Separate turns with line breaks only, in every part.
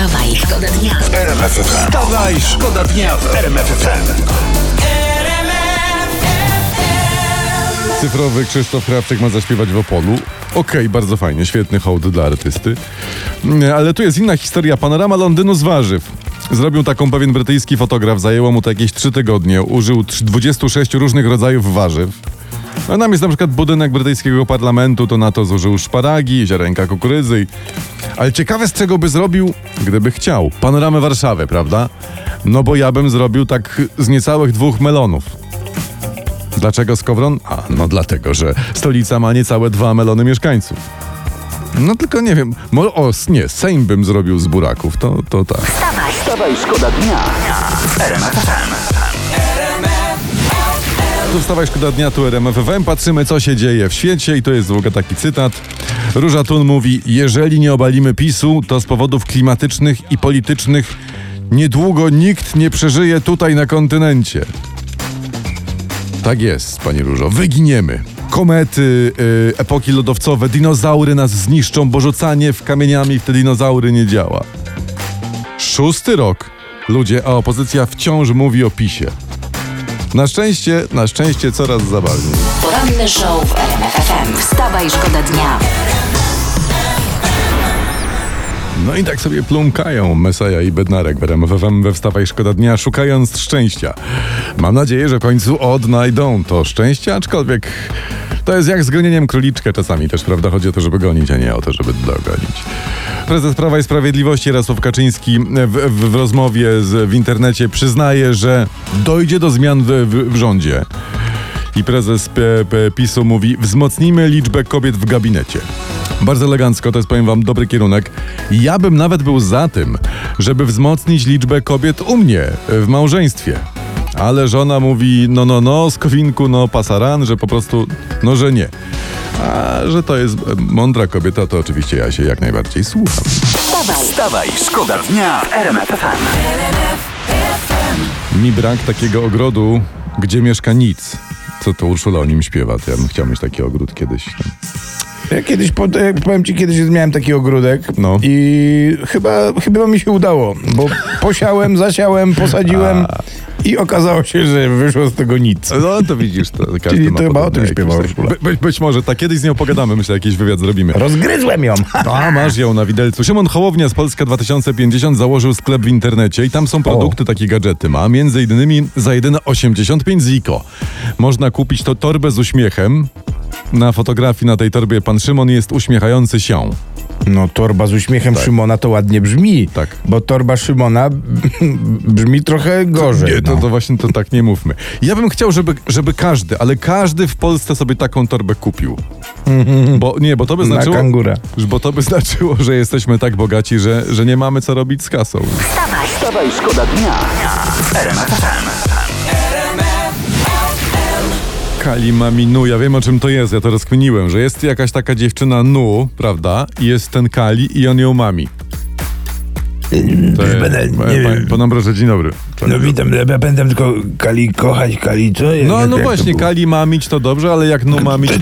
Wstawaj, szkoda dnia.
Wstawaj, szkoda dnia w RMF FM.
Cyfrowy Krzysztof Krawczyk ma zaśpiewać w Opolu. Okej, bardzo fajnie, świetny hołd dla artysty. Mm, Ale tu jest inna historia. Panorama Londynu z warzyw. Zrobił taką pewien brytyjski fotograf, zajęło mu to jakieś 3 tygodnie. Użył trz- 26 różnych rodzajów warzyw. No, tam jest na przykład budynek brytyjskiego parlamentu, to na to zużył szparagi, ziarenka kukurydzy. Ale ciekawe z czego by zrobił, gdyby chciał. Panoramę Warszawy, prawda? No bo ja bym zrobił tak z niecałych dwóch melonów. Dlaczego Skowron? A, no dlatego, że stolica ma niecałe dwa melony mieszkańców. No tylko nie wiem, mo- o, nie, Sejm bym zrobił z buraków, to, to tak.
Wstawaj,
Wstawaj, szkoda dnia.
Tu wstawaj szkoda dnia, tu RMF FM, patrzymy co się dzieje w świecie i to jest w ogóle taki cytat. Róża Tun mówi, jeżeli nie obalimy PiSu, to z powodów klimatycznych i politycznych niedługo nikt nie przeżyje tutaj na kontynencie. Tak jest, pani Różo, wyginiemy. Komety, y, epoki lodowcowe, dinozaury nas zniszczą, bo rzucanie w kamieniami w te dinozaury nie działa. Szósty rok. Ludzie, a opozycja wciąż mówi o PiSie. Na szczęście, na szczęście coraz zabawniej.
poranny show w RMF FM. Wstawaj, szkoda dnia.
No i tak sobie plumkają Mesaja i Bednarek w RMF FM we Wstawaj Szkoda Dnia, szukając szczęścia. Mam nadzieję, że w końcu odnajdą to szczęście, aczkolwiek to jest jak z gonieniem króliczka czasami też, prawda? Chodzi o to, żeby gonić, a nie o to, żeby dogonić. Prezes Prawa i Sprawiedliwości Jarosław Kaczyński w, w, w rozmowie z, w internecie przyznaje, że dojdzie do zmian w, w, rządzie. I prezes P, P, PiSu mówi: Wzmocnimy liczbę kobiet w gabinecie. Bardzo elegancko, to jest powiem wam dobry kierunek. Ja bym nawet był za tym, żeby wzmocnić liczbę kobiet u mnie w małżeństwie. Ale żona mówi: no, no, no, skowinku, no, pasaran, że po prostu, no, że nie. A że to jest e, mądra kobieta, to oczywiście ja się jak najbardziej słucham.
Wstawaj,
Wstawaj, szkoda dnia w RMF FM.
Mi brak takiego ogrodu, gdzie mieszka nic. Co to Urszula o nim śpiewa? To ja bym chciał mieć taki ogród kiedyś.
Ja kiedyś, po- powiem ci, kiedyś miałem taki ogródek
No.
i chyba, chyba mi się udało, bo posiałem, zasiałem, posadziłem i okazało się, że wyszło z tego nic.
No to widzisz, to każdy
Czyli
ma
to chyba o tym śpiewał.
By, być, może, tak kiedyś z nią pogadamy, myślę, jakiś wywiad zrobimy.
Rozgryzłem ją.
A, masz ją na widelcu. Szymon Hołownia z Polska 2050 założył sklep w internecie i tam są produkty, takie gadżety ma. Między innymi za jedyne 85 ziko. Można kupić to torbę z uśmiechem. Na fotografii na tej torbie pan Szymon jest uśmiechający się.
No torba z uśmiechem Szymona to ładnie brzmi,
Tak.
bo torba Szymona brzmi trochę gorzej.
Nie, to,
no.
to właśnie to tak nie mówmy. Ja bym chciał, żeby, żeby każdy, ale każdy w Polsce sobie taką torbę kupił. Bo nie, bo to by
Na
znaczyło. Bo to by znaczyło, że jesteśmy tak bogaci, że, że nie mamy co robić z kasą.
wstawaj,
Wstawaj, szkoda dnia w RMF FM.
Kali Mami Nu, ja wiem o czym to jest, ja to rozkminiłem, że jest jakaś taka dziewczyna Nu, prawda? I jest ten Kali i on ją mami. To jest,
będę- nie
pa-
wiem.
Pan Ambroże, dzień dobry.
No witam, ja pamiętam tylko Kali kochać, Kali co? Jak-
No,
jak
no
to
właśnie,
było?
Kali mamić to dobrze, ale jak
to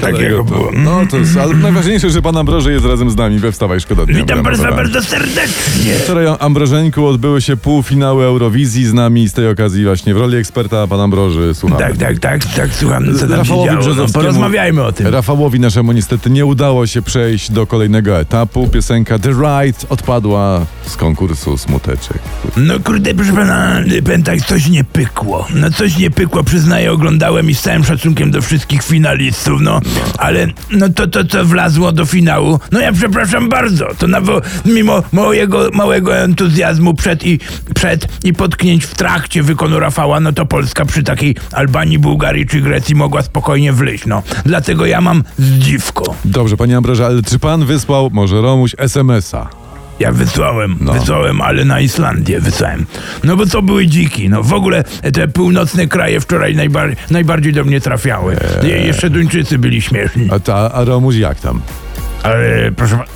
takiego
to,
było.
No to jest, ale najważniejsze, że pan Ambroże jest razem z nami we Wstawaj Szkoda Dnia.
Witam bardzo,
RMF FM.
bardzo serdecznie.
Wczoraj Ambrożeńku odbyły się półfinały Eurowizji z nami z tej okazji właśnie w roli eksperta pan Ambroży, słuchamy.
Tak, tak, tak, tak, słucham, co tam się
Rafałowi
działo. No,
Brzozowskiemu-
porozmawiajmy o tym.
Rafałowi naszemu niestety nie udało się przejść do kolejnego etapu. Piosenka The Right odpadła z konkursu Smuteczek.
No kurde, proszę pana, powiem tak, coś nie pykło. No coś nie pykło, przyznaję, oglądałem i z całym szacunkiem do wszystkich finalistów, no. Ale no to, to, co wlazło do finału, no ja przepraszam bardzo, to nawo, mimo mojego małego entuzjazmu przed i, przed i potknięć w trakcie wykonu Rafała, no to Polska przy takiej Albanii, Bułgarii czy Grecji mogła spokojnie wleźć, no. Dlatego ja mam zdziwko.
Dobrze, panie Ambroże, ale czy pan wysłał może Romuś SMS-a?
Ja wysłałem,
No.
wysłałem, ale na Islandię wysłałem. No bo to były dziki, no w ogóle te północne kraje wczoraj najbar najbardziej do mnie trafiały.
Eee.
Je jeszcze Duńczycy byli śmieszni.
A, ta, a Romuś jak tam?
Ale proszę pana...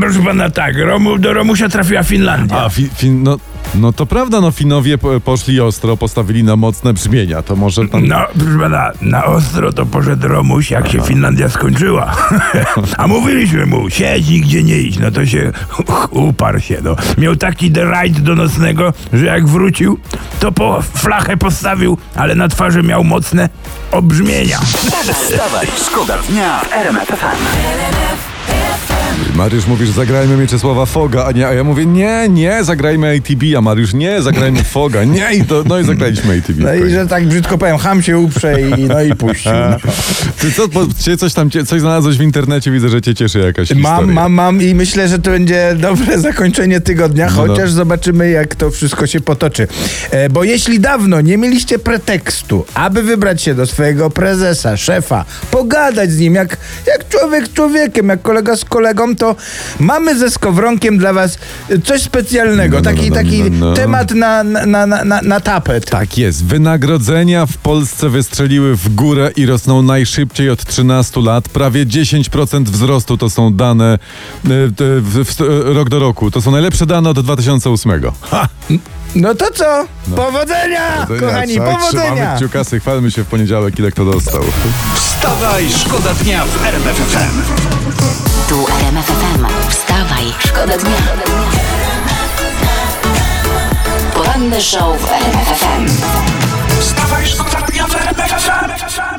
Proszę pana, tak, Romu, do Romusia trafiła Finlandia.
No. A, fi, fin, no No to prawda, no Finowie po- poszli ostro, postawili na mocne brzmienia, to może tam...
No, proszę pana, na ostro to poszedł Romuś, jak się Finlandia skończyła. A mówiliśmy mu, siedź nigdzie nie idź, no to się uparł się, no. Miał taki derajd do nocnego, że jak wrócił, to po flachę postawił, ale na twarzy miał mocne obrzmienia.
Wstawaj, szkoda dnia w RMF.
Mariusz mówisz, zagrajmy Mieczysława Foga, a, nie, a ja mówię, nie, nie, zagrajmy ATB, a Mariusz, nie, zagrajmy Foga, nie, i to, no i zagraliśmy ATB.
No i że tak brzydko powiem, ham się uprze i, no i puścił. No.
Ty co, cię coś tam, cię, coś znalazłeś w internecie, widzę, że cię cieszy jakaś historia.
Mam, mam, mam i myślę, że to będzie dobre zakończenie tygodnia,
No, no.
chociaż zobaczymy, jak to wszystko się potoczy. E, bo jeśli dawno nie mieliście pretekstu, aby wybrać się do swojego prezesa, szefa, pogadać z nim, jak, jak człowiek z człowiekiem, jak kolega z kolegą, to mamy ze Skowronkiem dla was e, coś specjalnego.
No, no,
taki
no, no,
taki
no, no.
temat na, na, na, na, na tapet.
Tak jest. Wynagrodzenia w Polsce wystrzeliły w górę i rosną najszybciej od 13 lat. Prawie 10% wzrostu to są dane te, w, w, rok do roku. To są najlepsze dane od 2008. Ha!
No to co? Powodzenia, kochani,
Tak,
powodzenia!
Trzymamy kciukasy, chwalmy się w poniedziałek, ile kto dostał.
Wstawaj, szkoda dnia w RMF FM.
Tu RMF szkoda dnia. Poranny show w RMF FM.
Wstawaj, szkoda dnia w RMF FM.